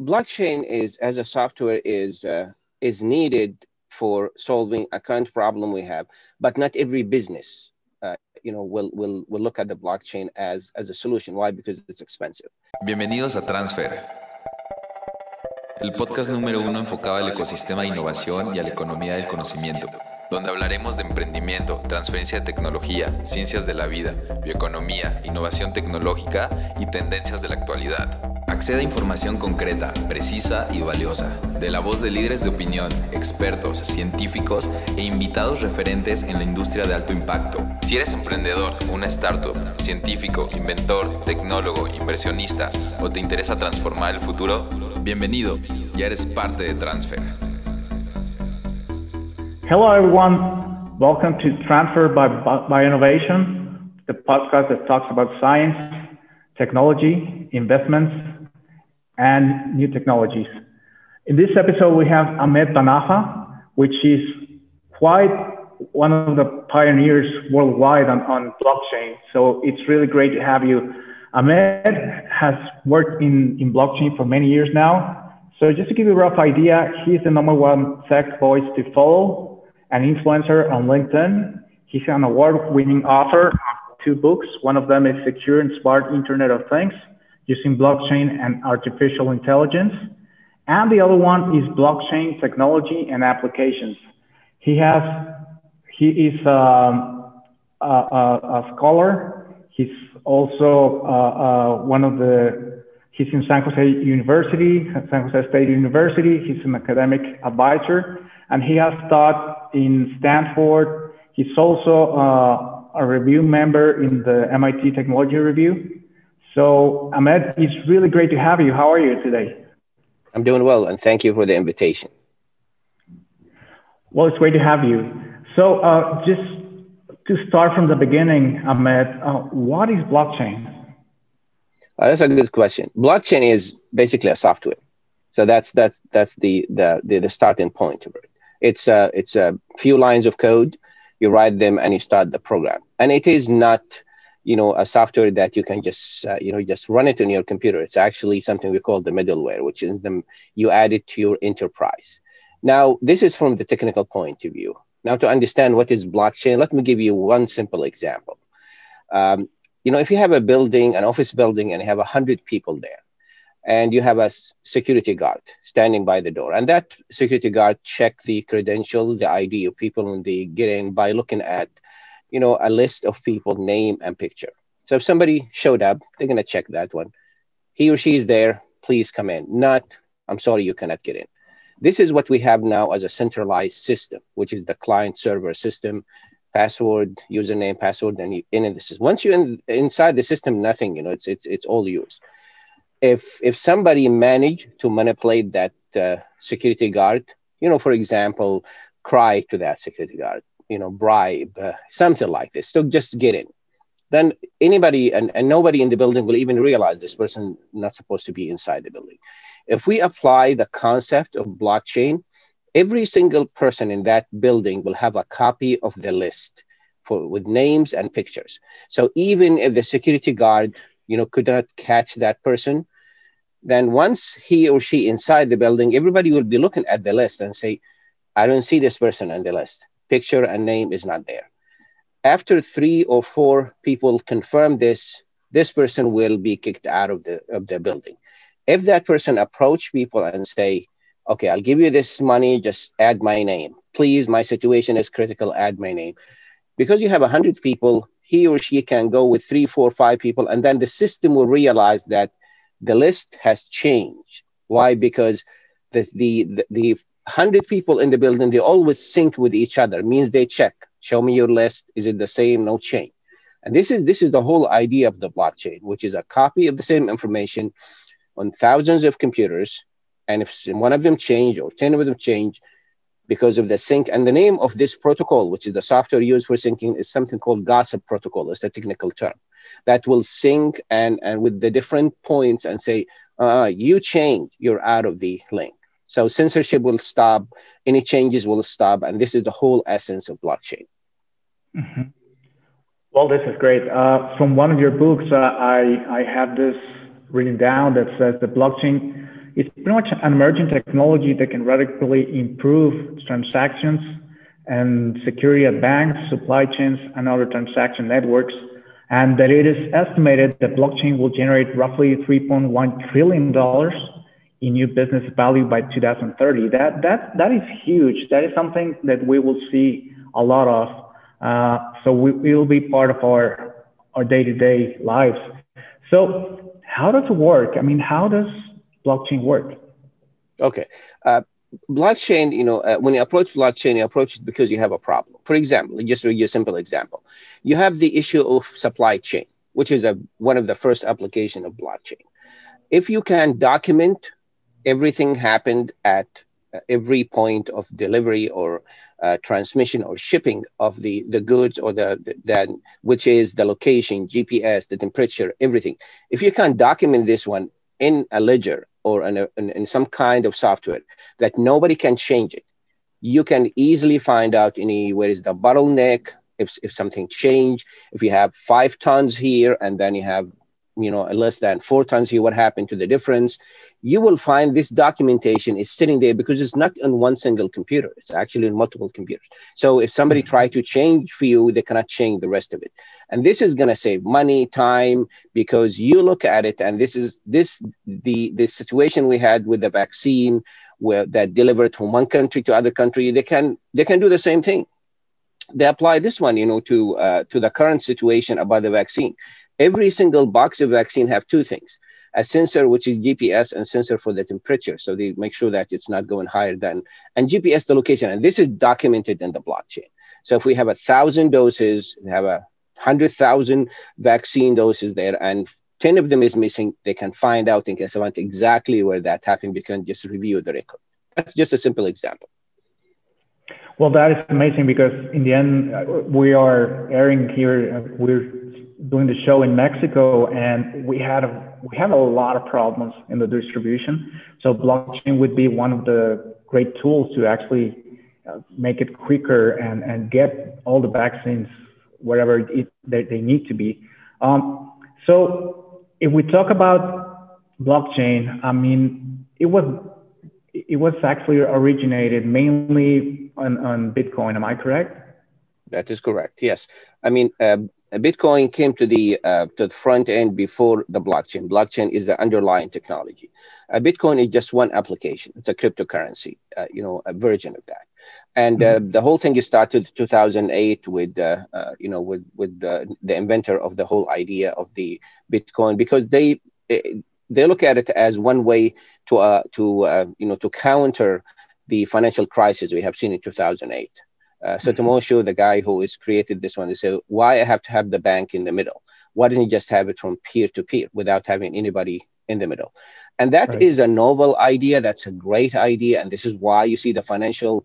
blockchain is as a software is uh, is needed for solving a current problem we have, but not every business, uh, you know, will, will, will look at the blockchain as, as a solution. Why? Because it's expensive. Bienvenidos a Transfer, el podcast número uno enfocado al ecosistema de innovación y a la economía del conocimiento, donde hablaremos de emprendimiento, transferencia de tecnología, ciencias de la vida, bioeconomía, innovación tecnológica y tendencias de la actualidad. Acceda a información concreta, precisa y valiosa, de la voz de líderes de opinión, expertos, científicos e invitados referentes en la industria de alto impacto. Si eres emprendedor, una startup, científico, inventor, tecnólogo, inversionista o te interesa transformar el futuro, bienvenido, ya eres parte de Transfer. Hello everyone, welcome to Transfer by, by Innovation, the podcast that talks about science, technology, investments, and new technologies. In this episode, we have Ahmed Banafa, which is quite one of the pioneers worldwide on, on blockchain. So it's really great to have you. Ahmed has worked in, in blockchain for many years now. So just to give you a rough idea, he's the number one tech voice to follow, an influencer on LinkedIn. He's an award-winning author of two books. One of them is Secure and Smart Internet of Things using blockchain and artificial intelligence. And the other one is blockchain technology and applications. He has, he is um, a, a, a, scholar. He's also uh, uh, one of the, he's in San Jose University, San Jose State University. He's an academic advisor and he has taught in Stanford. He's also uh, a review member in the MIT Technology Review. So, Ahmed, it's really great to have you. How are you today? I'm doing well, and thank you for the invitation. Well, it's great to have you. So, uh, just to start from the beginning, Ahmed, uh, what is blockchain? Uh, that's a good question. Blockchain is basically a software. So that's that's that's the the the, the starting point of it. It's a it's a few lines of code. You write them and you start the program, and it is not you know a software that you can just uh, you know just run it on your computer. It's actually something we call the middleware which is them you add it to your enterprise. Now this is from the technical point of view. Now to understand what is blockchain let me give you one simple example. Um, you know if you have a building an office building and you have 100 people there and you have a security guard standing by the door and that security guard check the credentials the id of people when they get in by looking at you know, a list of people, name and picture. So if somebody showed up, they're going to check that one. He or she is there. Please come in. Not, I'm sorry, you cannot get in. This is what we have now as a centralized system, which is the client server system, password, username, password, and you in this is Once you're in, inside the system, nothing, you know, it's it's it's all yours. If if somebody managed to manipulate that uh, security guard, you know, for example, cry to that security guard, you know bribe uh, something like this so just get in. Then anybody and, and nobody in the building will even realize this person not supposed to be inside the building. If we apply the concept of blockchain every single person in that building will have a copy of the list for with names and pictures. So even if the security guard you know could not catch that person then once he or she inside the building everybody will be looking at the list and say i don't see this person on the list picture and name is not there. After three or four people confirm this, this person will be kicked out of the of the building. If that person approach people and say, "Okay, I'll give you this money, just add my name, please. My situation is critical. Add my name," because you have a hundred people, he or she can go with three, four, five people, and then the system will realize that the list has changed. Why? Because the the, the 100 people in the building, they always sync with each other, means they check, show me your list. Is it the same? No change. And this is this is the whole idea of the blockchain, which is a copy of the same information on thousands of computers. And if one of them change or 10 of them change because of the sync, and the name of this protocol, which is the software used for syncing, is something called gossip protocol. It's the technical term that will sync and, and with the different points and say, uh, you change, you're out of the link. So censorship will stop, any changes will stop, and this is the whole essence of blockchain. Mm-hmm. Well, this is great. Uh, from one of your books, uh, I, I have this written down that says the blockchain is pretty much an emerging technology that can radically improve transactions and security at banks, supply chains, and other transaction networks. And that it is estimated that blockchain will generate roughly $3.1 trillion in new business value by 2030. That, that, that is huge. That is something that we will see a lot of. Uh, so we, will be part of our, our day-to-day lives. So how does it work? I mean, how does blockchain work? Okay. Uh, blockchain, you know, uh, when you approach blockchain, you approach it because you have a problem. For example, just a simple example, you have the issue of supply chain, which is a, one of the first application of blockchain. If you can document everything happened at uh, every point of delivery or uh, transmission or shipping of the, the goods or the, the that which is the location, GPS, the temperature, everything. If you can document this one in a ledger or in, a, in, in some kind of software that nobody can change it, you can easily find out any where is the bottleneck, if, if something changed, if you have five tons here and then you have you know less than four tons here what happened to the difference? You will find this documentation is sitting there because it's not on one single computer. It's actually in multiple computers. So if somebody mm-hmm. try to change for you they cannot change the rest of it. And this is going to save money time because you look at it and this is this the the situation we had with the vaccine where that delivered from one country to other country they can they can do the same thing they apply this one you know to uh, to the current situation about the vaccine. Every single box of vaccine have two things a sensor which is gps and sensor for the temperature. So they make sure that it's not going higher than and gps the location and this is documented in the blockchain. So if we have a thousand doses we have a hundred thousand vaccine doses there and 10 of them is missing they can find out can find exactly where that happened. Because just review the record. That's just a simple example well that is amazing because in the end we are airing here uh, we're doing the show in Mexico, and we had a we had a lot of problems in the distribution. So blockchain would be one of the great tools to actually uh, make it quicker and and get all the vaccines wherever it, they, they need to be. Um, so if we talk about blockchain, I mean it was it was actually originated mainly on, on Bitcoin. Am I correct? That is correct. Yes. I mean, uh, Bitcoin came to the uh, to the front end before the blockchain. Blockchain is the underlying technology. Uh, Bitcoin is just one application. It's a cryptocurrency, uh, you know, a version of that. And uh, mm-hmm. the whole thing started 2008 with uh, uh, you know with with the inventor of the whole idea of the Bitcoin because they they look at it as one way to uh, to uh, you know to counter the financial crisis we have seen in 2008. Uh, Satomoshi, mm-hmm. the guy who has created this one, they said, why I have to have the bank in the middle? Why doesn't he just have it from peer to peer without having anybody in the middle? And that right. is a novel idea. That's a great idea. And this is why you see the financial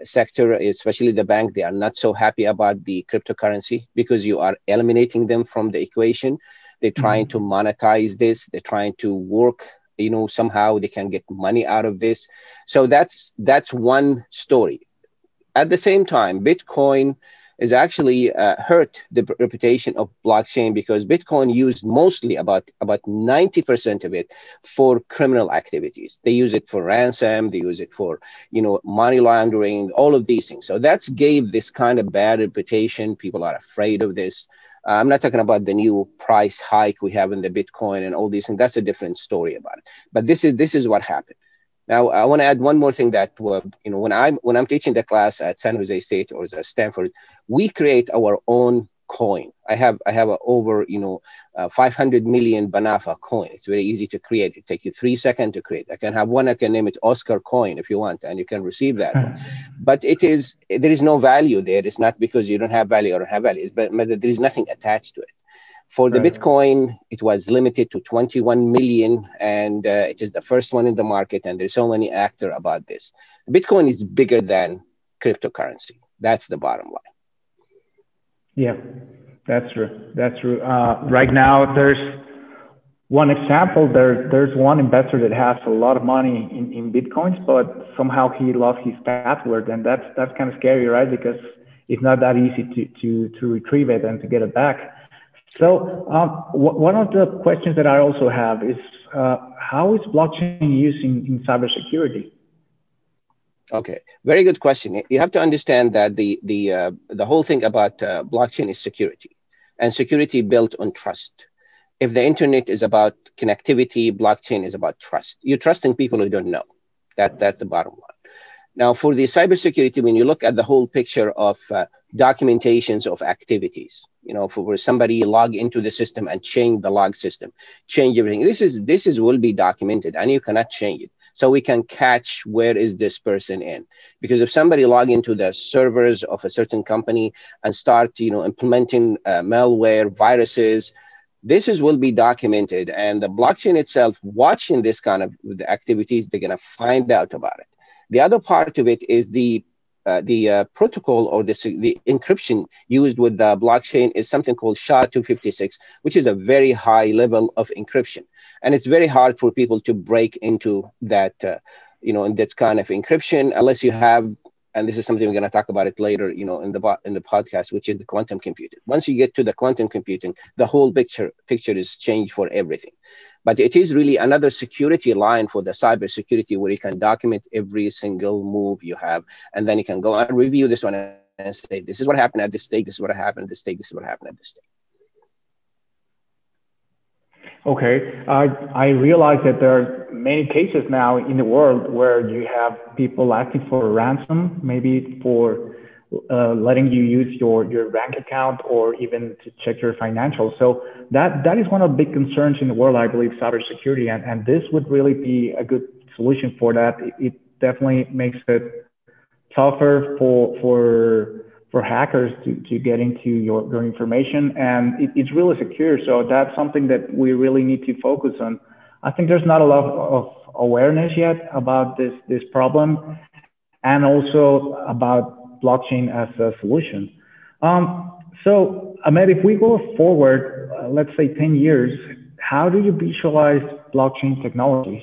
uh, sector, especially the bank, they are not so happy about the cryptocurrency because you are eliminating them from the equation. They're trying mm-hmm. to monetize this. They're trying to work you know somehow they can get money out of this so that's that's one story at the same time, Bitcoin is actually uh, hurt the reputation of blockchain because Bitcoin used mostly about about 90% of it for criminal activities. They use it for ransom, they use it for you know money laundering, all of these things. So that's gave this kind of bad reputation. People are afraid of this. Uh, I'm not talking about the new price hike we have in the Bitcoin and all these things. That's a different story about it. But this is this is what happened. Now, I want to add one more thing that uh, you know when I'm when I'm teaching the class at San Jose State or at Stanford, we create our own coin. I have I have a over you know uh, 500 million Banafa coin. It's very easy to create. It takes you three seconds to create. I can have one. I can name it Oscar coin if you want, and you can receive that. but it is there is no value there. It's not because you don't have value or don't have value. It's, but, but there is nothing attached to it. For the right. Bitcoin, it was limited to 21 million, and uh, it is the first one in the market. And there's so many actor about this. Bitcoin is bigger than cryptocurrency. That's the bottom line. Yeah, that's true. That's true. Uh, right now, there's one example. There, there's one investor that has a lot of money in, in bitcoins, but somehow he lost his password, and that's that's kind of scary, right? Because it's not that easy to to to retrieve it and to get it back. So um, one of the questions that I also have is uh, how is blockchain used in, in cybersecurity? Okay, very good question. You have to understand that the the uh, the whole thing about uh, blockchain is security, and security built on trust. If the internet is about connectivity, blockchain is about trust. You're trusting people who don't know. That that's the bottom line. Now, for the cybersecurity, when you look at the whole picture of uh, documentations of activities, you know, for somebody log into the system and change the log system, change everything. This is this is will be documented, and you cannot change it so we can catch where is this person in. Because if somebody log into the servers of a certain company and start you know implementing uh, malware viruses this is will be documented. And the blockchain itself watching this kind of the activities they're going to find out about it. The other part of it is the uh, the uh, protocol or the, the encryption used with the blockchain is something called SHA-256, which is a very high level of encryption and it's very hard for people to break into that uh, you know in that kind of encryption unless you have and this is something we're going to talk about it later you know in the in the podcast which is the quantum computing. Once you get to the quantum computing the whole picture picture is changed for everything. But it is really another security line for the cyber security where you can document every single move you have. And then you can go and review this one and say this is what happened at this stage this is what happened at this stage this is what happened at this stage Okay, I I realize that there are many cases now in the world where you have people asking for a ransom, maybe for uh, letting you use your, your bank account or even to check your financials. So that that is one of the big concerns in the world, I believe, cybersecurity, and and this would really be a good solution for that. It, it definitely makes it tougher for for for hackers to, to get into your, your information and it, it's really secure. So that's something that we really need to focus on. I think there's not a lot of awareness yet about this, this problem and also about blockchain as a solution. Um, so Ahmed, if we go forward, uh, let's say 10 years, how do you visualize blockchain technologies?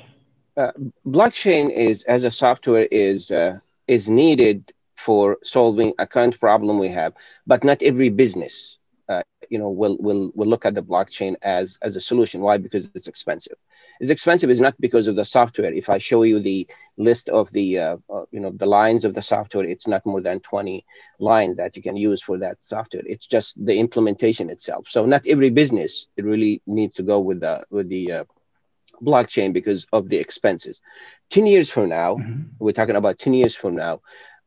Uh, blockchain is, as a software, is uh, is needed for solving a current problem we have, but not every business, uh, you know, will will will look at the blockchain as as a solution. Why? Because it's expensive. It's expensive is not because of the software. If I show you the list of the uh, uh, you know the lines of the software, it's not more than twenty lines that you can use for that software. It's just the implementation itself. So not every business it really needs to go with the with the uh, blockchain because of the expenses. 10 years from now, mm-hmm. we're talking about 10 years from now,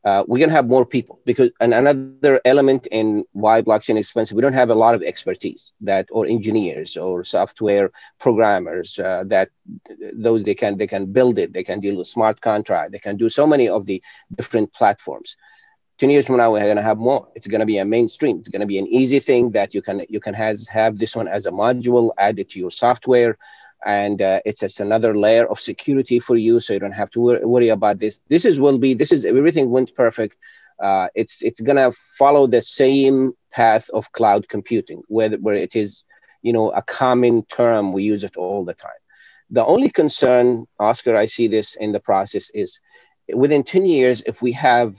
uh, we're going to have more people because and another element in why blockchain is expensive we don't have a lot of expertise that or engineers or software programmers uh, that those they can they can build it they can deal with smart contract they can do so many of the different platforms. 10 years from now we're going to have more. It's going to be a mainstream. It's going to be an easy thing that you can you can has, have this one as a module added to your software and uh, it's just another layer of security for you so you don't have to wor- worry about this. This is will be this is everything went perfect. Uh, it's it's gonna follow the same path of cloud computing where, where it is you know a common term we use it all the time. The only concern oscar i see this in the process is within 10 years if we have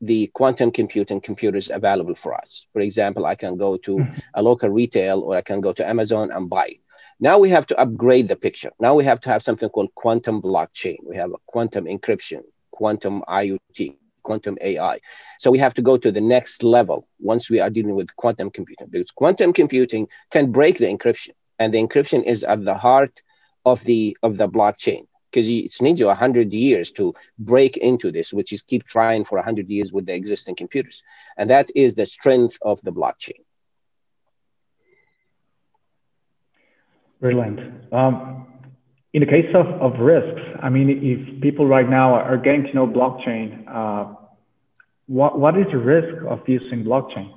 the quantum computing computers available for us for example i can go to hmm. a local retail or i can go to amazon and buy it now we have to upgrade the picture. Now we have to have something called quantum blockchain. We have a quantum encryption, quantum IoT, quantum AI. So we have to go to the next level once we are dealing with quantum computing because quantum computing can break the encryption, and the encryption is at the heart of the of the blockchain because it needs you 100 years to break into this which is keep trying for 100 years with the existing computers and that is the strength of the blockchain Brilliant. Um, in the case of, of risks, I mean, if people right now are getting to know blockchain, uh, what, what is the risk of using blockchain?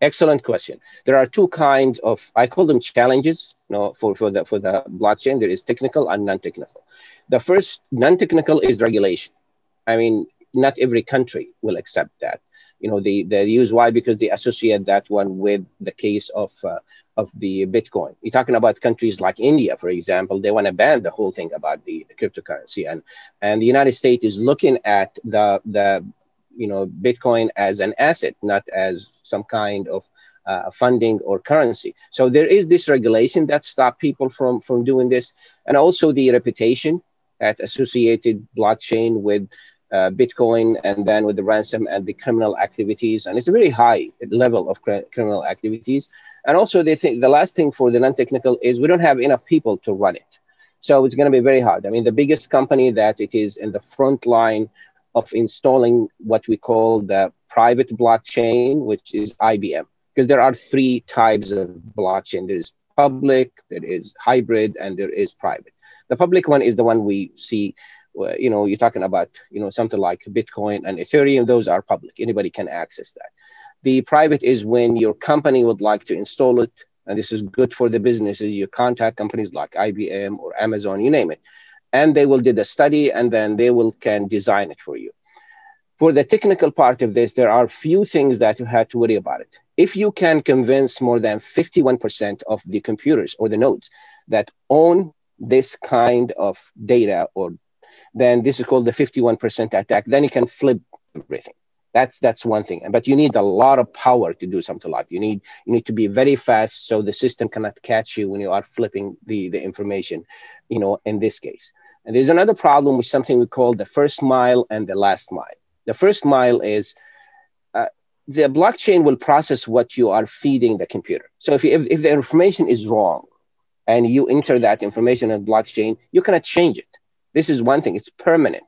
Excellent question. There are two kinds of, I call them challenges you know, for, for, the, for the blockchain. There is technical and non-technical. The first non-technical is regulation. I mean, not every country will accept that. You know, they, they use why? Because they associate that one with the case of uh, of the Bitcoin. You're talking about countries like India, for example, they want to ban the whole thing about the, the cryptocurrency, and and the United States is looking at the the you know Bitcoin as an asset, not as some kind of uh, funding or currency. So there is this regulation that stop people from from doing this, and also the reputation that associated blockchain with uh, Bitcoin and then with the ransom and the criminal activities, and it's a very high level of cr- criminal activities. And also, they think the last thing for the non-technical is we don't have enough people to run it, so it's going to be very hard. I mean, the biggest company that it is in the front line of installing what we call the private blockchain, which is IBM because there are three types of blockchain. There is public there is hybrid and there is private. The public one is the one we see you know you're talking about you know something like bitcoin and ethereum those are public. Anybody can access that. The private is when your company would like to install it and this is good for the businesses you contact companies like ibm or amazon you name it. And they will do the study and then they will can design it for you. For the technical part of this, there are few things that you have to worry about it. If you can convince more than 51% of the computers or the nodes that own this kind of data, or then this is called the 51% attack, then you can flip everything. That's that's one thing. But you need a lot of power to do something like that. You need you need to be very fast so the system cannot catch you when you are flipping the, the information, you know, in this case. And there's another problem with something we call the first mile and the last mile the first mile is uh, the blockchain will process what you are feeding the computer. So if, you, if, if the information is wrong and you enter that information in blockchain, you cannot change it. This is one thing, it's permanent.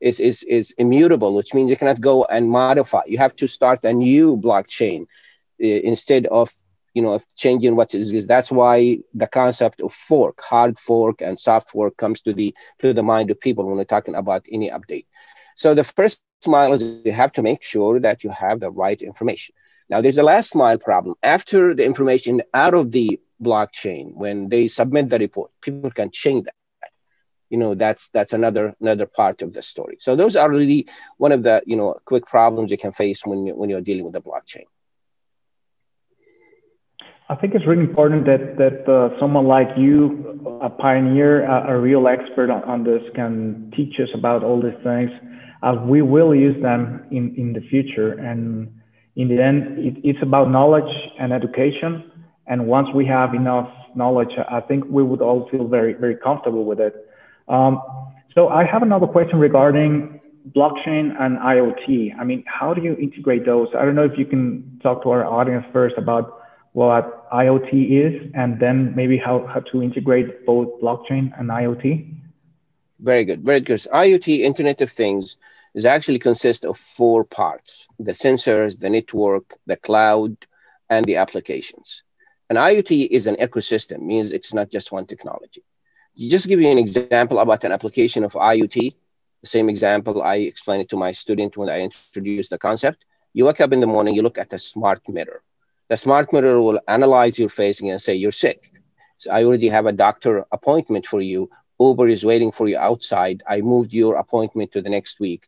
It's, it's, it's immutable, which means you cannot go and modify. You have to start a new blockchain uh, instead of you know changing what is, is that's why the concept of fork hard fork and soft fork comes to the to the mind of people when they're talking about any update so the first mile is you have to make sure that you have the right information. Now, there's a last mile problem. After the information out of the blockchain, when they submit the report, people can change that. You know, that's that's another another part of the story. So those are really one of the you know quick problems you can face when you when you're dealing with the blockchain. I think it's really important that that uh, someone like you, a pioneer, a, a real expert on, on, this, can teach us about all these things as we will use them in, in the future. And in the end, it, it's about knowledge and education. And once we have enough knowledge, I think we would all feel very, very comfortable with it. Um, so I have another question regarding blockchain and IoT. I mean, how do you integrate those? I don't know if you can talk to our audience first about what IoT is and then maybe how, how to integrate both blockchain and IoT. Very good, very good. IoT, Internet of Things, is actually consists of four parts: the sensors, the network, the cloud, and the applications. And IoT is an ecosystem, means it's not just one technology. Just give you an example about an application of IoT. The same example I explained it to my student when I introduced the concept. You wake up in the morning, you look at a smart mirror. The smart mirror will analyze your face and say you're sick. So I already have a doctor appointment for you Uber is waiting for you outside. I moved your appointment to the next week.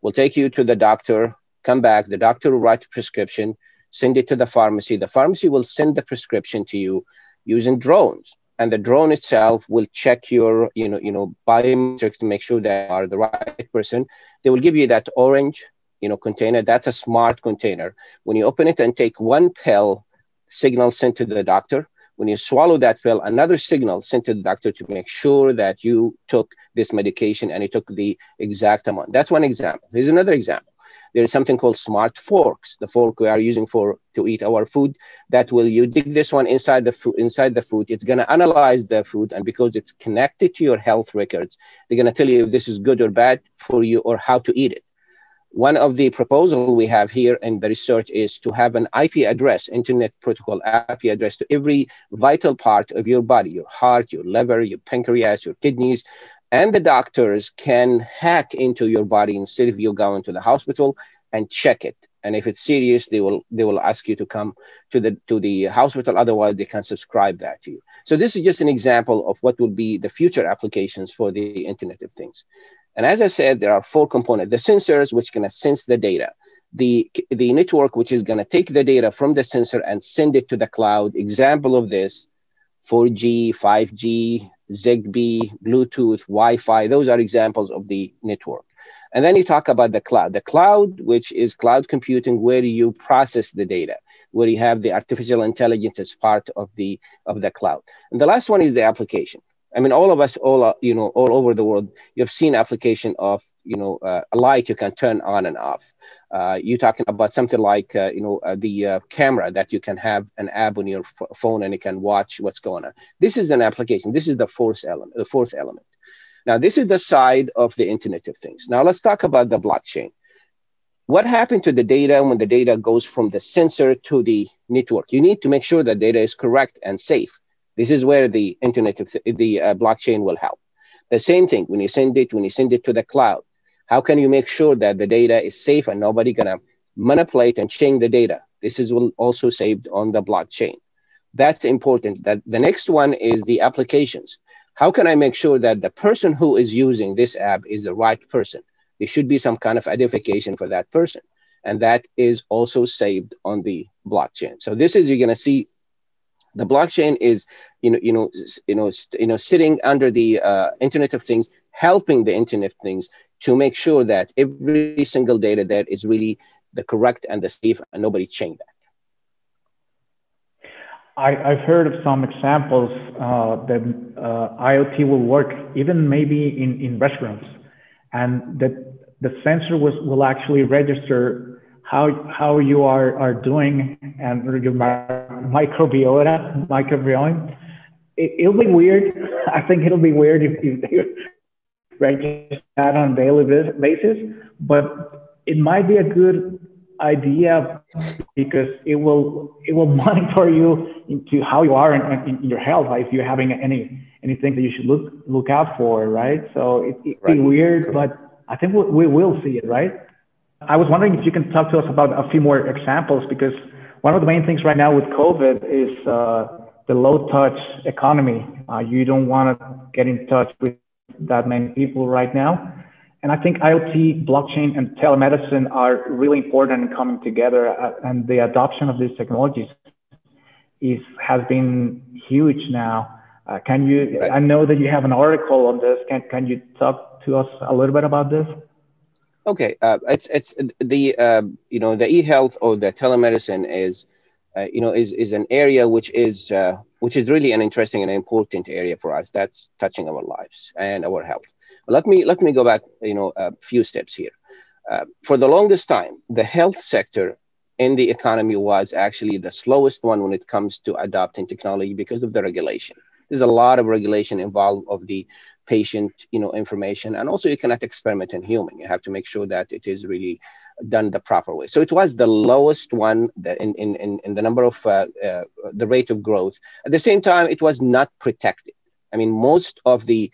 We'll take you to the doctor, come back. The doctor will write a prescription, send it to the pharmacy. The pharmacy will send the prescription to you using drones. And the drone itself will check your, you know, you know, biometrics to make sure they are the right person. They will give you that orange, you know, container. That's a smart container. When you open it and take one pill, signal sent to the doctor, when you swallow that pill, another signal sent to the doctor to make sure that you took this medication and you took the exact amount. That's one example. Here's another example. There is something called smart forks, the fork we are using for to eat our food. That will you dig this one inside the food inside the food. It's going to analyze the food, and because it's connected to your health records, they're going to tell you if this is good or bad for you or how to eat it. One of the proposal we have here in the research is to have an IP address, Internet Protocol IP address to every vital part of your body, your heart, your liver, your pancreas, your kidneys, and the doctors can hack into your body instead of you going to the hospital and check it. And if it's serious, they will they will ask you to come to the to the hospital. Otherwise, they can subscribe that to you. So this is just an example of what will be the future applications for the Internet of Things. And as I said, there are four components. The sensors, which to sense the data. The, the network, which is going to take the data from the sensor and send it to the cloud. Example of this, 4G, 5G, Zigbee, Bluetooth, Wi-Fi. Those are examples of the network. And then you talk about the cloud. The cloud, which is cloud computing, where you process the data. where you have the artificial intelligence as part of the of the cloud. And the last one is the application. I mean, all of us, all you know, all over the world, you've seen application of you know uh, a light you can turn on and off. Uh, you're talking about something like uh, you know uh, the uh, camera that you can have an app on your f- phone and you can watch what's going on. This is an application. This is the fourth element. The fourth element. Now, this is the side of the Internet of Things. Now, let's talk about the blockchain. What happened to the data when the data goes from the sensor to the network? You need to make sure that data is correct and safe. This is where the Internet of th- the uh, blockchain will help. The same thing when you send it when you send it to the cloud. How can you make sure that the data is safe and nobody gonna manipulate and change the data? This is also saved on the blockchain. That's important. That the next one is the applications how can I make sure that the person who is using this app is the right person? There should be some kind of identification for that person. And that is also saved on the blockchain. So this is, you're to see the blockchain is, you know, you know, you know, you know, sitting under the uh, Internet of Things, helping the Internet of Things to make sure that every single data that is really the correct and the safe, and nobody change that. I, have heard of some examples uh, that uh, IoT will work even maybe in, in restaurants, and that the sensor was, will actually register how how you are, are doing and your microbiota microbiome. It, will be weird. I think it'll be weird if, if they register that on a daily basis, but it might be a good idea because it will it will monitor you into how you are in, in your health like if you're having any anything that you should look look out for right so it, it's right. weird but i think we, we will see it right i was wondering if you can talk to us about a few more examples because one of the main things right now with covid is uh, the low touch economy uh, you don't want to get in touch with that many people right now and I think IoT, blockchain, and telemedicine are really important in coming together. Uh, and the adoption of these technologies is has been huge now. Uh, can you? Right. I know that you have an article on this. Can can you talk to us a little bit about this? Okay, uh, it's it's the uh, you know the e-health or the telemedicine is uh, you know is is an area which is uh, which is really an interesting and important area for us. That's touching our lives and our health. Let me let me go back, you know, a few steps here. Uh, for the longest time, the health sector in the economy was actually the slowest one when it comes to adopting technology because of the regulation. There's a lot of regulation involved of the patient, you know, information, and also you cannot experiment in human. You have to make sure that it is really done the proper way. So it was the lowest one in, in, in, in the number of uh, uh, the rate of growth. At the same time, it was not protected. I mean, most of the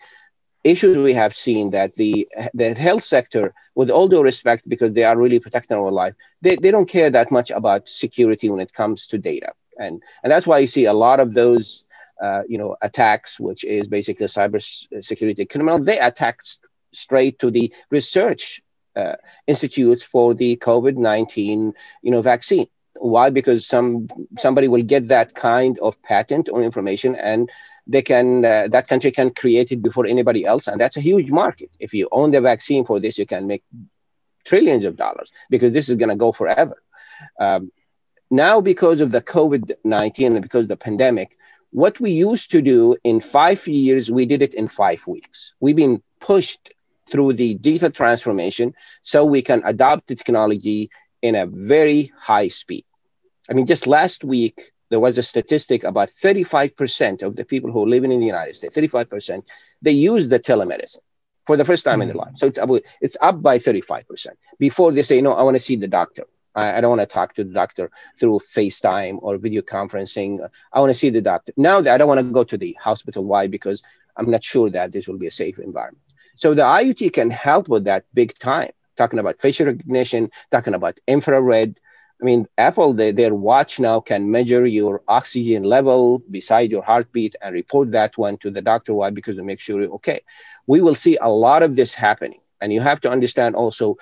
issues we have seen that the the health sector, with all due respect, because they are really protecting our life, they, they don't care that much about security when it comes to data, and and that's why you see a lot of those. Uh, you know, attacks, which is basically cyber security criminal, they attack straight to the research uh, institutes for the COVID-19, you know, vaccine. Why? Because some somebody will get that kind of patent or information and they can uh, that country can create it before anybody else and that's a huge market if you own the vaccine for this you can make trillions of dollars because this is going to go forever um, now because of the covid-19 and because of the pandemic what we used to do in five years we did it in five weeks we've been pushed through the digital transformation so we can adopt the technology in a very high speed i mean just last week there was a statistic about 35% of the people who are living in the United States, 35%, they use the telemedicine for the first time mm-hmm. in their life. So it's up, it's up by 35%. Before they say, no, I want to see the doctor. I, I don't want to talk to the doctor through FaceTime or video conferencing. I want to see the doctor. Now I don't want to go to the hospital. Why? Because I'm not sure that this will be a safe environment. So the IoT can help with that big time. Talking about facial recognition, talking about infrared, I mean, Apple, they, their watch now can measure your oxygen level beside your heartbeat and report that one to the doctor. Why? Because to make sure you're okay. We will see a lot of this happening. And you have to understand also,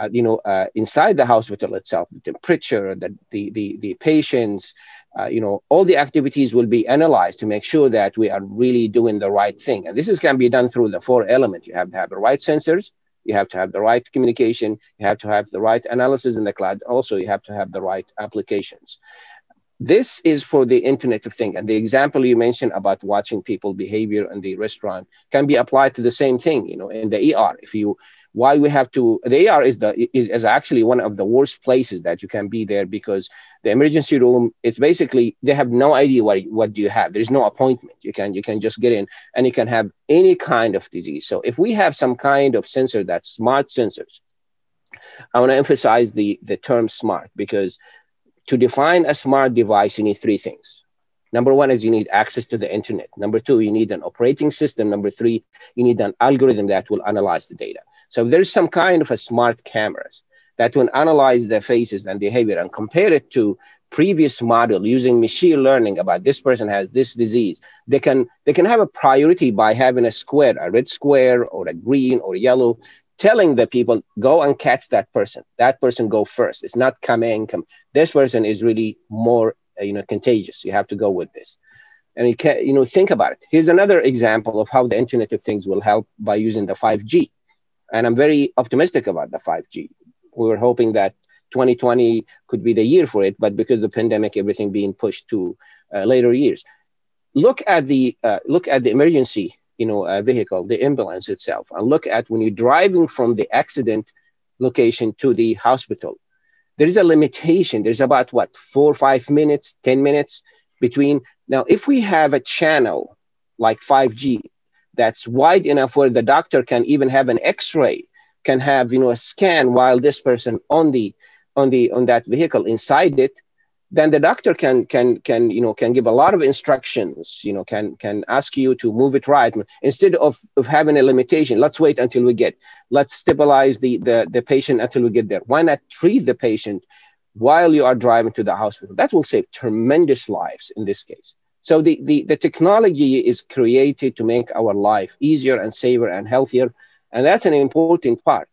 uh, you know, uh, inside the hospital itself, the temperature, the, the, the, the patients, uh, you know, all the activities will be analyzed to make sure that we are really doing the right thing. And this is can be done through the four elements. You have to have the right sensors, you have to have the right communication you have to have the right analysis in the cloud also you have to have the right applications this is for the internet of things and the example you mentioned about watching people behavior in the restaurant can be applied to the same thing you know in the er if you why we have to the er is the is, is actually one of the worst places that you can be there because the emergency room it's basically they have no idea what what do you have. There's no appointment. You can you can just get in and you can have any kind of disease. So if we have some kind of sensor that's smart sensors i want to emphasize the the term smart because to define a smart device, you need three things. Number one is you need access to the internet. Number two, you need an operating system. Number three, you need an algorithm that will analyze the data. So there's some kind of a smart cameras that will analyze the faces and behavior and compare it to previous model using machine learning about this person has this disease they can they can have a priority by having a square a red square or a green or yellow telling the people go and catch that person. That person go first. It's not come in come. This person is really more uh, you know contagious. You have to go with this. And you can you know think about it. Here's another example of how the internet of things will help by using the 5g and i'm very optimistic about the 5g we were hoping that 2020 could be the year for it but because of the pandemic everything being pushed to uh, later years. Look at the uh, look at the emergency you know, a vehicle, the ambulance itself, and look at when you're driving from the accident location to the hospital, there is a limitation. There's about what, four five minutes, 10 minutes between. Now, if we have a channel like 5G that's wide enough where the doctor can even have an x-ray, can have, you know, a scan while this person on the on the on that vehicle inside it then the doctor can can can you know can give a lot of instructions you know can can ask you to move it right. Instead of of having a limitation let's wait until we get let's stabilize the the, the patient until we get there. Why not treat the patient while you are driving to the hospital? That will save tremendous lives in this case. So the, the, the technology is created to make our life easier and safer and healthier. And that's an important part.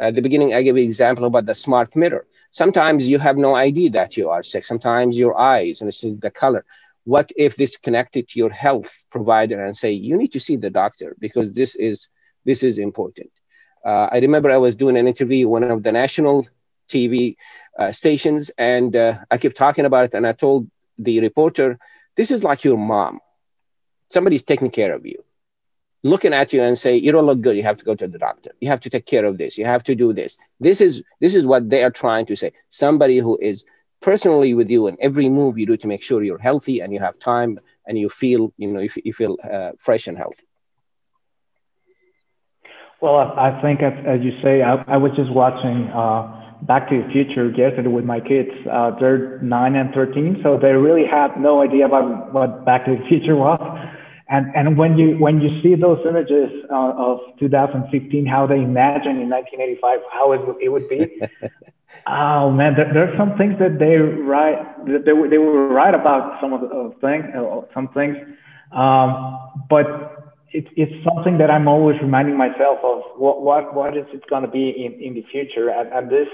At the beginning i gave you an example about the smart mirror sometimes you have no idea that you are sick. Sometimes your eyes and see the color. What if this connected to your health provider and say you need to see the doctor because this is this is important. Uh, I remember I was doing an interview one of the national TV uh, stations, and uh, I kept talking about it, and I told the reporter, "This is like your mom. Somebody's taking care of you." Looking at you and say you don't look good. You have to go to the doctor. You have to take care of this. You have to do this. This is this is what they are trying to say. Somebody who is personally with you in every move you do to make sure you're healthy and you have time and you feel you know you, you feel uh, fresh and healthy. Well i think as, as you say I, I, was just watching uh, back to the future yesterday with my kids. Uh, they're 9 and 13 so they really had no idea about what back to the future was and and when you when you see those images uh, of 2015, how they imagine in 1985 how it would, it would be. oh man, there, there, are some things that they write that they, they were right about some of the things, uh, some things, um, but it, it's something that I'm always reminding myself of. What what what is it going to be in in the future? And, and this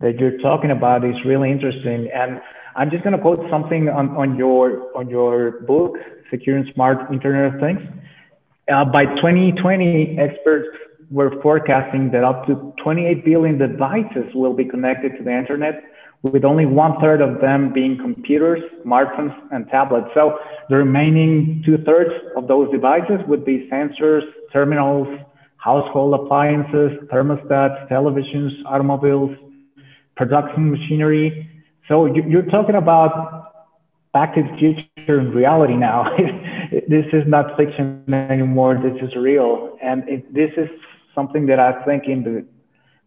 that you're talking about is really interesting. And I'm just going to quote something on, on your on your book, Secure and Smart Internet of Things. Uh, by 2020, experts were forecasting that up to 28 billion devices will be connected to the internet, with only one third of them being computers, smartphones, and tablets. So the remaining two thirds of those devices would be sensors, terminals, household appliances, thermostats, televisions, automobiles, production machinery. So you're talking about back to the future in reality now. this is not fiction anymore. This is real. And it, this is something that I think in the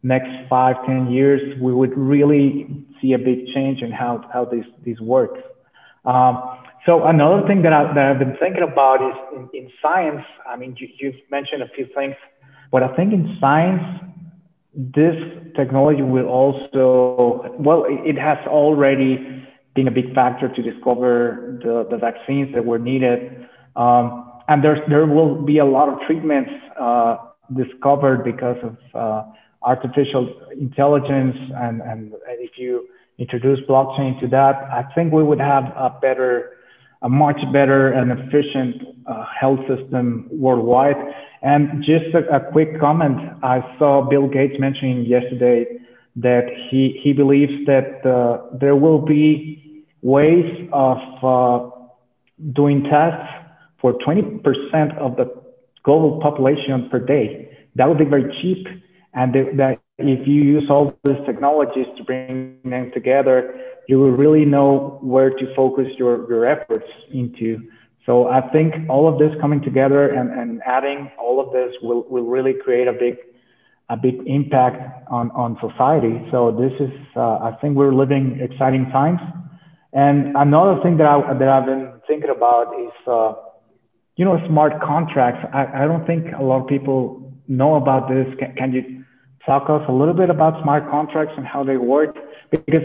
next five, ten years, we would really see a big change in how, how this, this works. Um, so another thing that, I, that I've been thinking about is in, in science, I mean, you, you've mentioned a few things, but I think in science, this technology will also, well, it has already been a big factor to discover the, the vaccines that were needed. Um, and there's, there will be a lot of treatments uh, discovered because of uh, artificial intelligence. And, and if you introduce blockchain to that, I think we would have a better, a much better and efficient uh, health system worldwide. And just a, a, quick comment, I saw Bill Gates mentioning yesterday that he, he believes that uh, there will be ways of uh, doing tests for 20% of the global population per day. That would be very cheap. And that if you use all these technologies to bring them together, you will really know where to focus your, your efforts into. So I think all of this coming together and, and adding all of this will, will really create a big a big impact on, on society. So this is uh, I think we're living exciting times. And another thing that I that I've been thinking about is uh, you know smart contracts. I, I don't think a lot of people know about this. Can, can you talk us a little bit about smart contracts and how they work? Because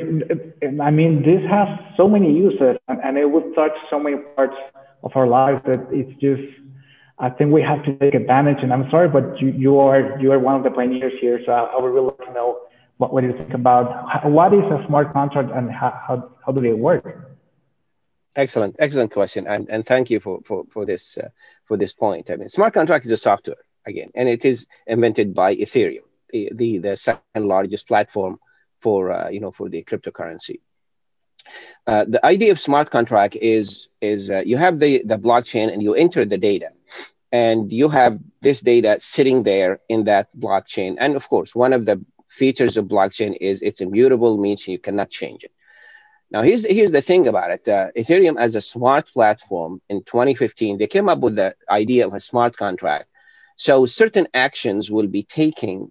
I mean this has so many uses and, and it would touch so many parts of our lives that it's just I think we have to take advantage. And I'm sorry, but you, you are you are one of the pioneers here, so I, I would really like to know what, what do you think about what is a smart contract and how, how, how do they work? Excellent, excellent question, and and thank you for for for this uh, for this point. I mean, smart contract is a software again, and it is invented by Ethereum, the the, the second largest platform for uh, you know for the cryptocurrency. Uh, the idea of smart contract is is uh, you have the the blockchain and you enter the data, and you have this data sitting there in that blockchain. And of course, one of the features of blockchain is it's immutable, means you cannot change it. Now, here's the, here's the thing about it. Uh, Ethereum, as a smart platform in 2015, they came up with the idea of a smart contract. So certain actions will be taken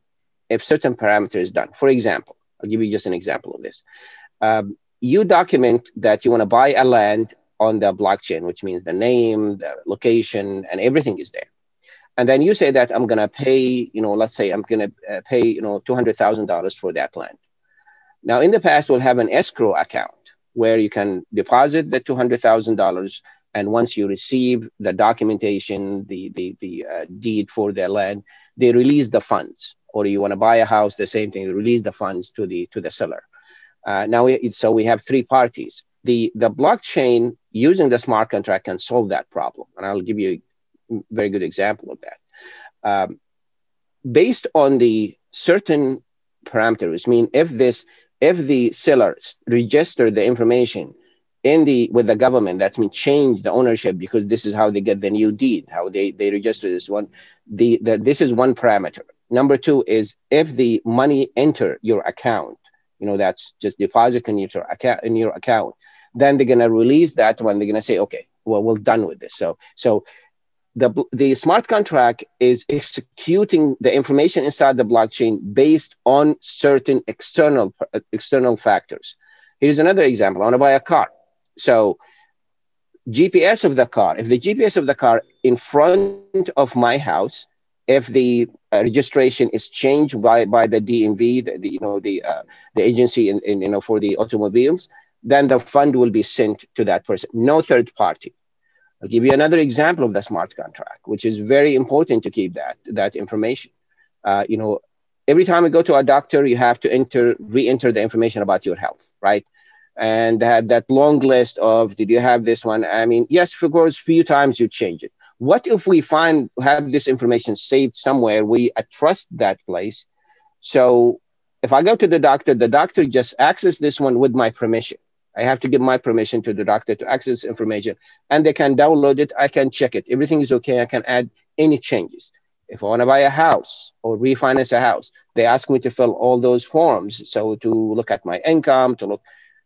if certain parameter is done. For example, I'll give you just an example of this. Um, you document that you want to buy a land on the blockchain, which means the name, the location, and everything is there. And then you say that I'm going to pay, you know, let's say I'm going to uh, pay, you know, $200,000 for that land. Now, in the past, we'll have an escrow account where you can deposit the $200,000. And once you receive the documentation, the, the, the uh, deed for the land, they release the funds. Or you want to buy a house, the same thing, release the funds to the, to the seller. Uh, now, so we have three parties. The, the blockchain using the smart contract can solve that problem. And I'll give you very good example of that. Um, based on the certain parameters, mean if this, if the seller register the information in the with the government, that's mean change the ownership because this is how they get the new deed, how they, they register this one. The, the this is one parameter. Number two is if the money enter your account, you know that's just deposit in your account in your account then they're to release that one they're to say okay well we're done with this so so the the smart contract is executing the information inside the blockchain based on certain external external factors here's another example i want to buy a car so gps of the car if the gps of the car in front of my house if the uh, registration is changed by, by the DMV, the, the you know the uh, the agency in, in, you know for the automobiles, then the fund will be sent to that person. No third party. I'll give you another example of the smart contract, which is very important to keep that that information. Uh, you know, every time you go to a doctor, you have to enter re-enter the information about your health, right? And have that long list of did you have this one? I mean, yes, of course, few times you change it what if we find have this information saved somewhere? We trust that place. So if I go to the doctor, the doctor just access this one with my permission. I have to give my permission to the doctor to access information and they can download it. I can check it. Everything is okay. I can add any changes. If I want to buy a house or refinance a house, they ask me to fill all those forms. So to look at my income, to look,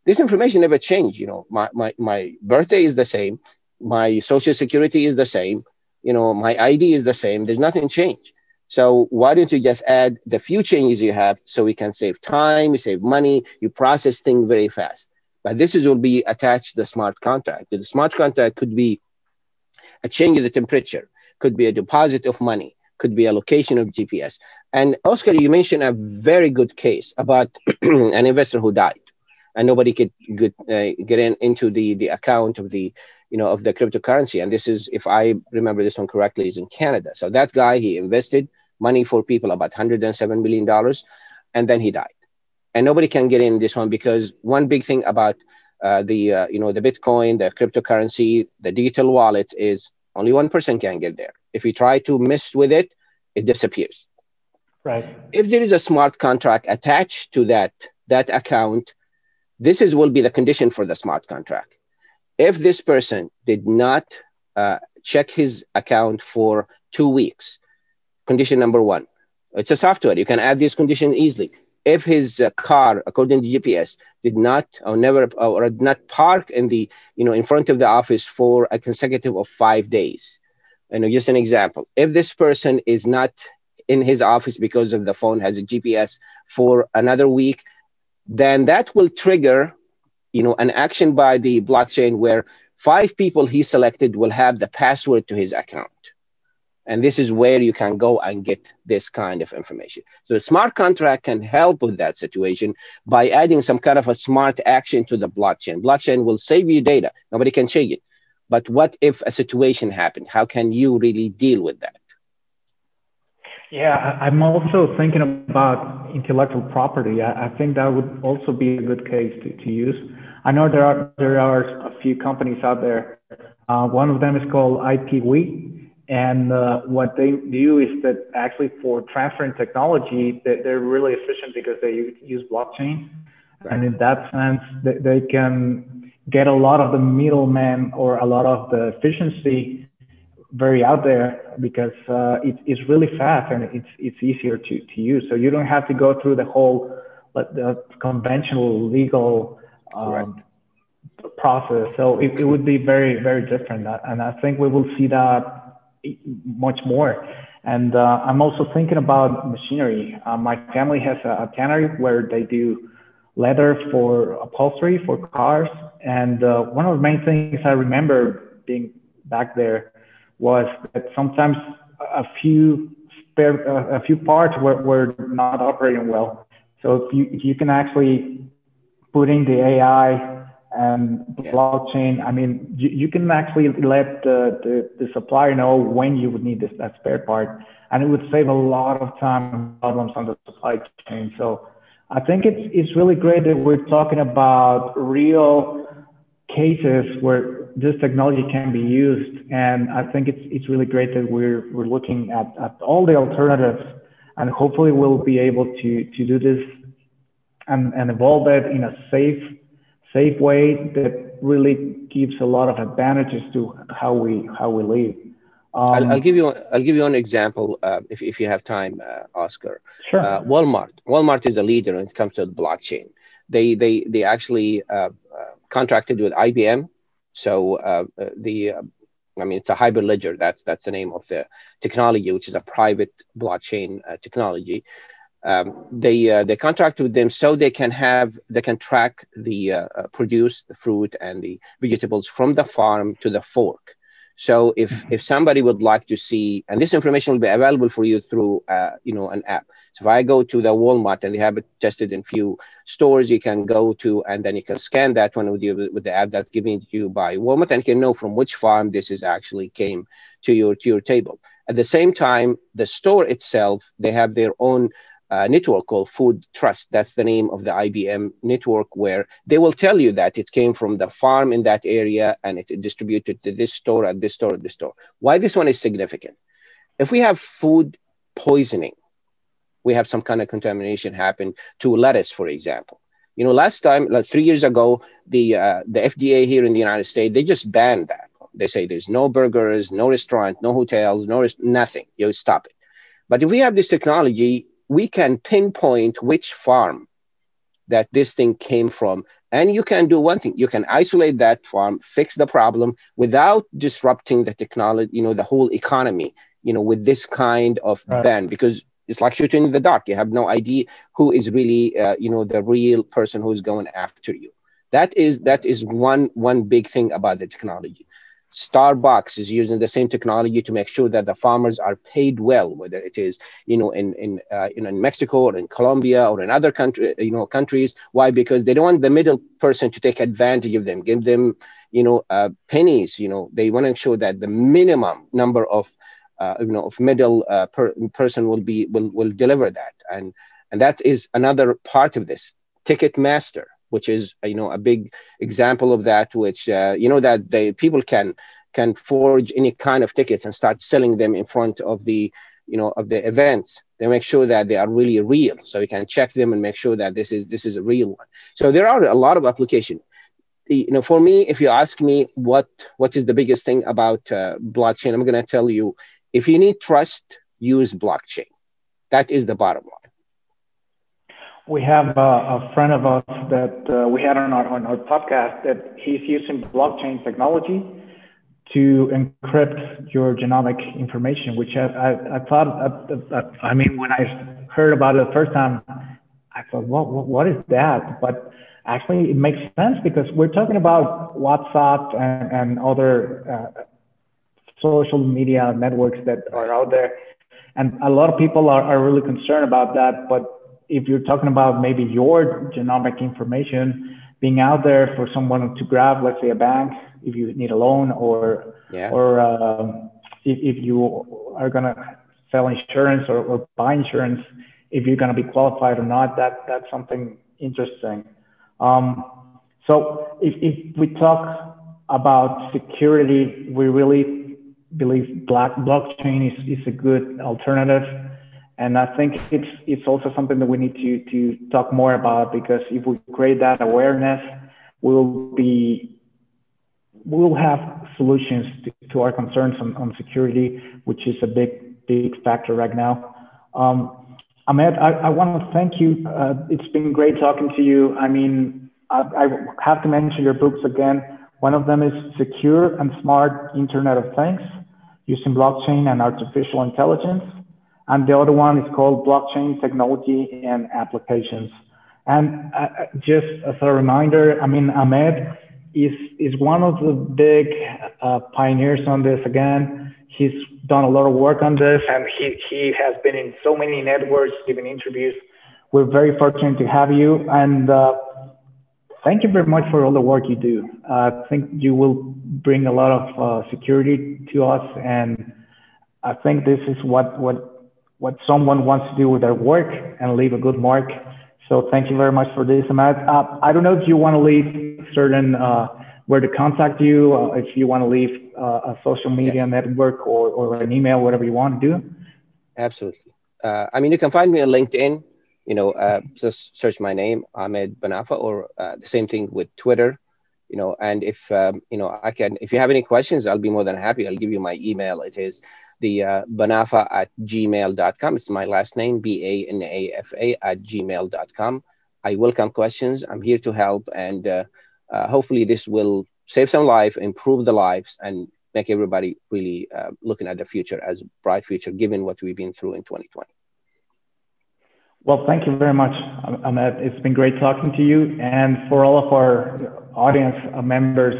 this information never changed. You know, my, my, my birthday is the same my social security is the same you know my id is the same there's nothing changed so why don't you just add the few changes you have so we can save time you save money you process things very fast but this is will be attached to the smart contract. The smart contract could be a change in the temperature could be a deposit of money could be a location of gps and oscar you mentioned a very good case about an investor who died and nobody could get, uh, get in, into the, the account of the you know of the cryptocurrency. And this is if i remember this one correctly is in canada. So that guy he invested money for people about 107 million dollars and then he died and nobody can get in this one because one big thing about uh, the uh, you know the bitcoin the cryptocurrency the digital wallet is only one person can get there if you try to mess with it it disappears right if there is a smart contract attached to that that account this is will be the condition for the smart contract. If this person did not uh, check his account for two weeks, condition number one, it's a software. You can add this condition easily. If his uh, car, according to GPS, did not or never or did not park in the you know in front of the office for a consecutive of five days, you know, just an example. If this person is not in his office because of the phone has a GPS for another week, then that will trigger, you know, an action by the blockchain where five people he selected will have the password to his account. And this is where you can go and get this kind of information. So a smart contract can help with that situation by adding some kind of a smart action to the blockchain. Blockchain will save you data. Nobody can change it. But what if a situation happened? How can you really deal with that? Yeah, I'm also thinking about intellectual property. I, think that would also be a good case to, to use. I know there are there are a few companies out there. Uh, one of them is called IPWE, and uh, what they do is that actually for transferring technology, they, they're really efficient because they use blockchain, right. and in that sense, they, they can get a lot of the middlemen or a lot of the efficiency very out there because uh, it, it's really fast and it's it's easier to, to use. So you don't have to go through the whole the conventional legal um, process. So it, it would be very very different, and I think we will see that much more. And uh, I'm also thinking about machinery. Uh, my family has a, a tannery where they do leather for upholstery for cars. And uh, one of the main things I remember being back there was that sometimes a few spare, uh, a few parts were, were not operating well. So if you, if you can actually put in the AI Um, and blockchain, I mean, you, you can actually let the, the, the, supplier know when you would need this, that spare part, and it would save a lot of time and problems on the supply chain. So I think it's, it's really great that we're talking about real cases where this technology can be used. And I think it's, it's really great that we're, we're looking at, at all the alternatives and hopefully we'll be able to, to do this and, and evolve it in a safe, safe way that really gives a lot of advantages to how we, how we live. Um, I'll, I'll, give you I'll give you an example uh, if, if you have time, uh, Oscar. Sure. Uh, Walmart Walmart is a leader when it comes to the blockchain. They they they actually uh, uh, contracted with IBM. So uh, the I mean it's a Hyperledger. That's that's the name of the technology, which is a private blockchain technology. Um, they they contract with them so they can have they can track the produce the fruit and the vegetables from the farm to the fork so if mm-hmm. if somebody would like to see, and this information will be available for you through uh, you know an app. So if I go to the Walmart and they have it tested in few stores, you can go to and then you can scan that one with you with the app that's given to you by Walmart, and you can know from which farm this is actually came to your to your table. At the same time, the store itself they have their own uh, network called Food Trust. That's the name of the IBM network where they will tell you that it came from the farm in that area and it distributed to this store at this store at this store. Why this one is significant? If we have food poisoning, we have some kind of contamination happen to lettuce, for example. You know, last time, like three years ago, the uh, the FDA here in the United States they just banned that. They say there's no burgers, no restaurant, no hotels, no nothing. You stop it. But if we have this technology, we can pinpoint which farm that this thing came from. And you can do one thing, you can isolate that farm, fix the problem without disrupting the technology, you know, the whole economy, you know, with this kind of right. ban, because it's like shooting in the dark. You have no idea who is really, uh, you know, the real person who's going after you. That is that is one one big thing about the technology. Starbucks is using the same technology to make sure that the farmers are paid well, whether it is you know in in uh, you know in Mexico or in Colombia or in other country you know countries. Why? Because they don't want the middle person to take advantage of them, give them you know uh, pennies. You know they want to ensure that the minimum number of uh, you know of middle uh, per, person will be will will deliver that, and and that is another part of this. Ticketmaster which is you know a big example of that which uh, you know that the people can can forge any kind of tickets and start selling them in front of the you know of the events. They make sure that they are really real. So you can check them and make sure that this is this is a real one. So there are a lot of application. You know for me if you ask me what what is the biggest thing about uh, blockchain i'm going to tell you if you need trust use blockchain. That is the bottom line we have a friend of us that uh, we had on our, on our podcast that he's using blockchain technology to encrypt your genomic information, which I, I, I thought, uh, I mean, when I heard about it the first time, I thought, what, what, what is that? But actually, it makes sense because we're talking about WhatsApp and, and other uh, social media networks that are out there. And a lot of people are, are really concerned about that. But if you're talking about maybe your genomic information being out there for someone to grab, let's say a bank, if you need a loan, or yeah. or um, if, if you are gonna sell insurance or, or buy insurance, if you're gonna be qualified or not, that that's something interesting. Um, so if, if we talk about security, we really believe black blockchain is, is a good alternative and I think it's it's also something that we need to to talk more about because if we create that awareness, we'll be we'll have solutions to, to our concerns on, on security, which is a big big factor right now. Um, Ahmed, I, I want to thank you. Uh, it's been great talking to you. I mean, I, I have to mention your books again. One of them is Secure and Smart Internet of Things using blockchain and artificial intelligence and the other one is called blockchain technology and applications. And uh, just as a reminder, I mean, Ahmed is, is one of the big uh, pioneers on this again. He's done a lot of work on this and he, he has been in so many networks, giving interviews. We're very fortunate to have you. And uh, thank you very much for all the work you do. I think you will bring a lot of uh, security to us. And I think this is what, what what someone wants to do with their work and leave a good mark. So thank you very much for this, Ahmed. Uh, I don't know if you want to leave certain uh, where to contact you, uh, if you want to leave uh, a social media network or, or an email, whatever you want to do. Absolutely. Uh, I mean, you can find me on LinkedIn. You know, uh, just search my name, Ahmed Banafa, or the same thing with Twitter. You know, and if um, you know, I can. If you have any questions, I'll be more than happy. I'll give you my email. It is the uh, banafa at gmail.com. It's my last name, B A N A F A at gmail.com. I welcome questions. I'm here to help. And uh, uh, hopefully, this will save some life, improve the lives, and make everybody really uh, looking at the future as a bright future, given what we've been through in 2020. Well, thank you very much, Ahmed. It's been great talking to you. And for all of our audience uh, members,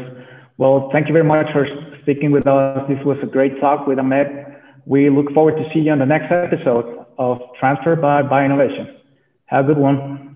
well, thank you very much for speaking with us. This was a great talk with Ahmed. We look forward to see you on the next episode of Transfer by, by Innovation. Have a good one.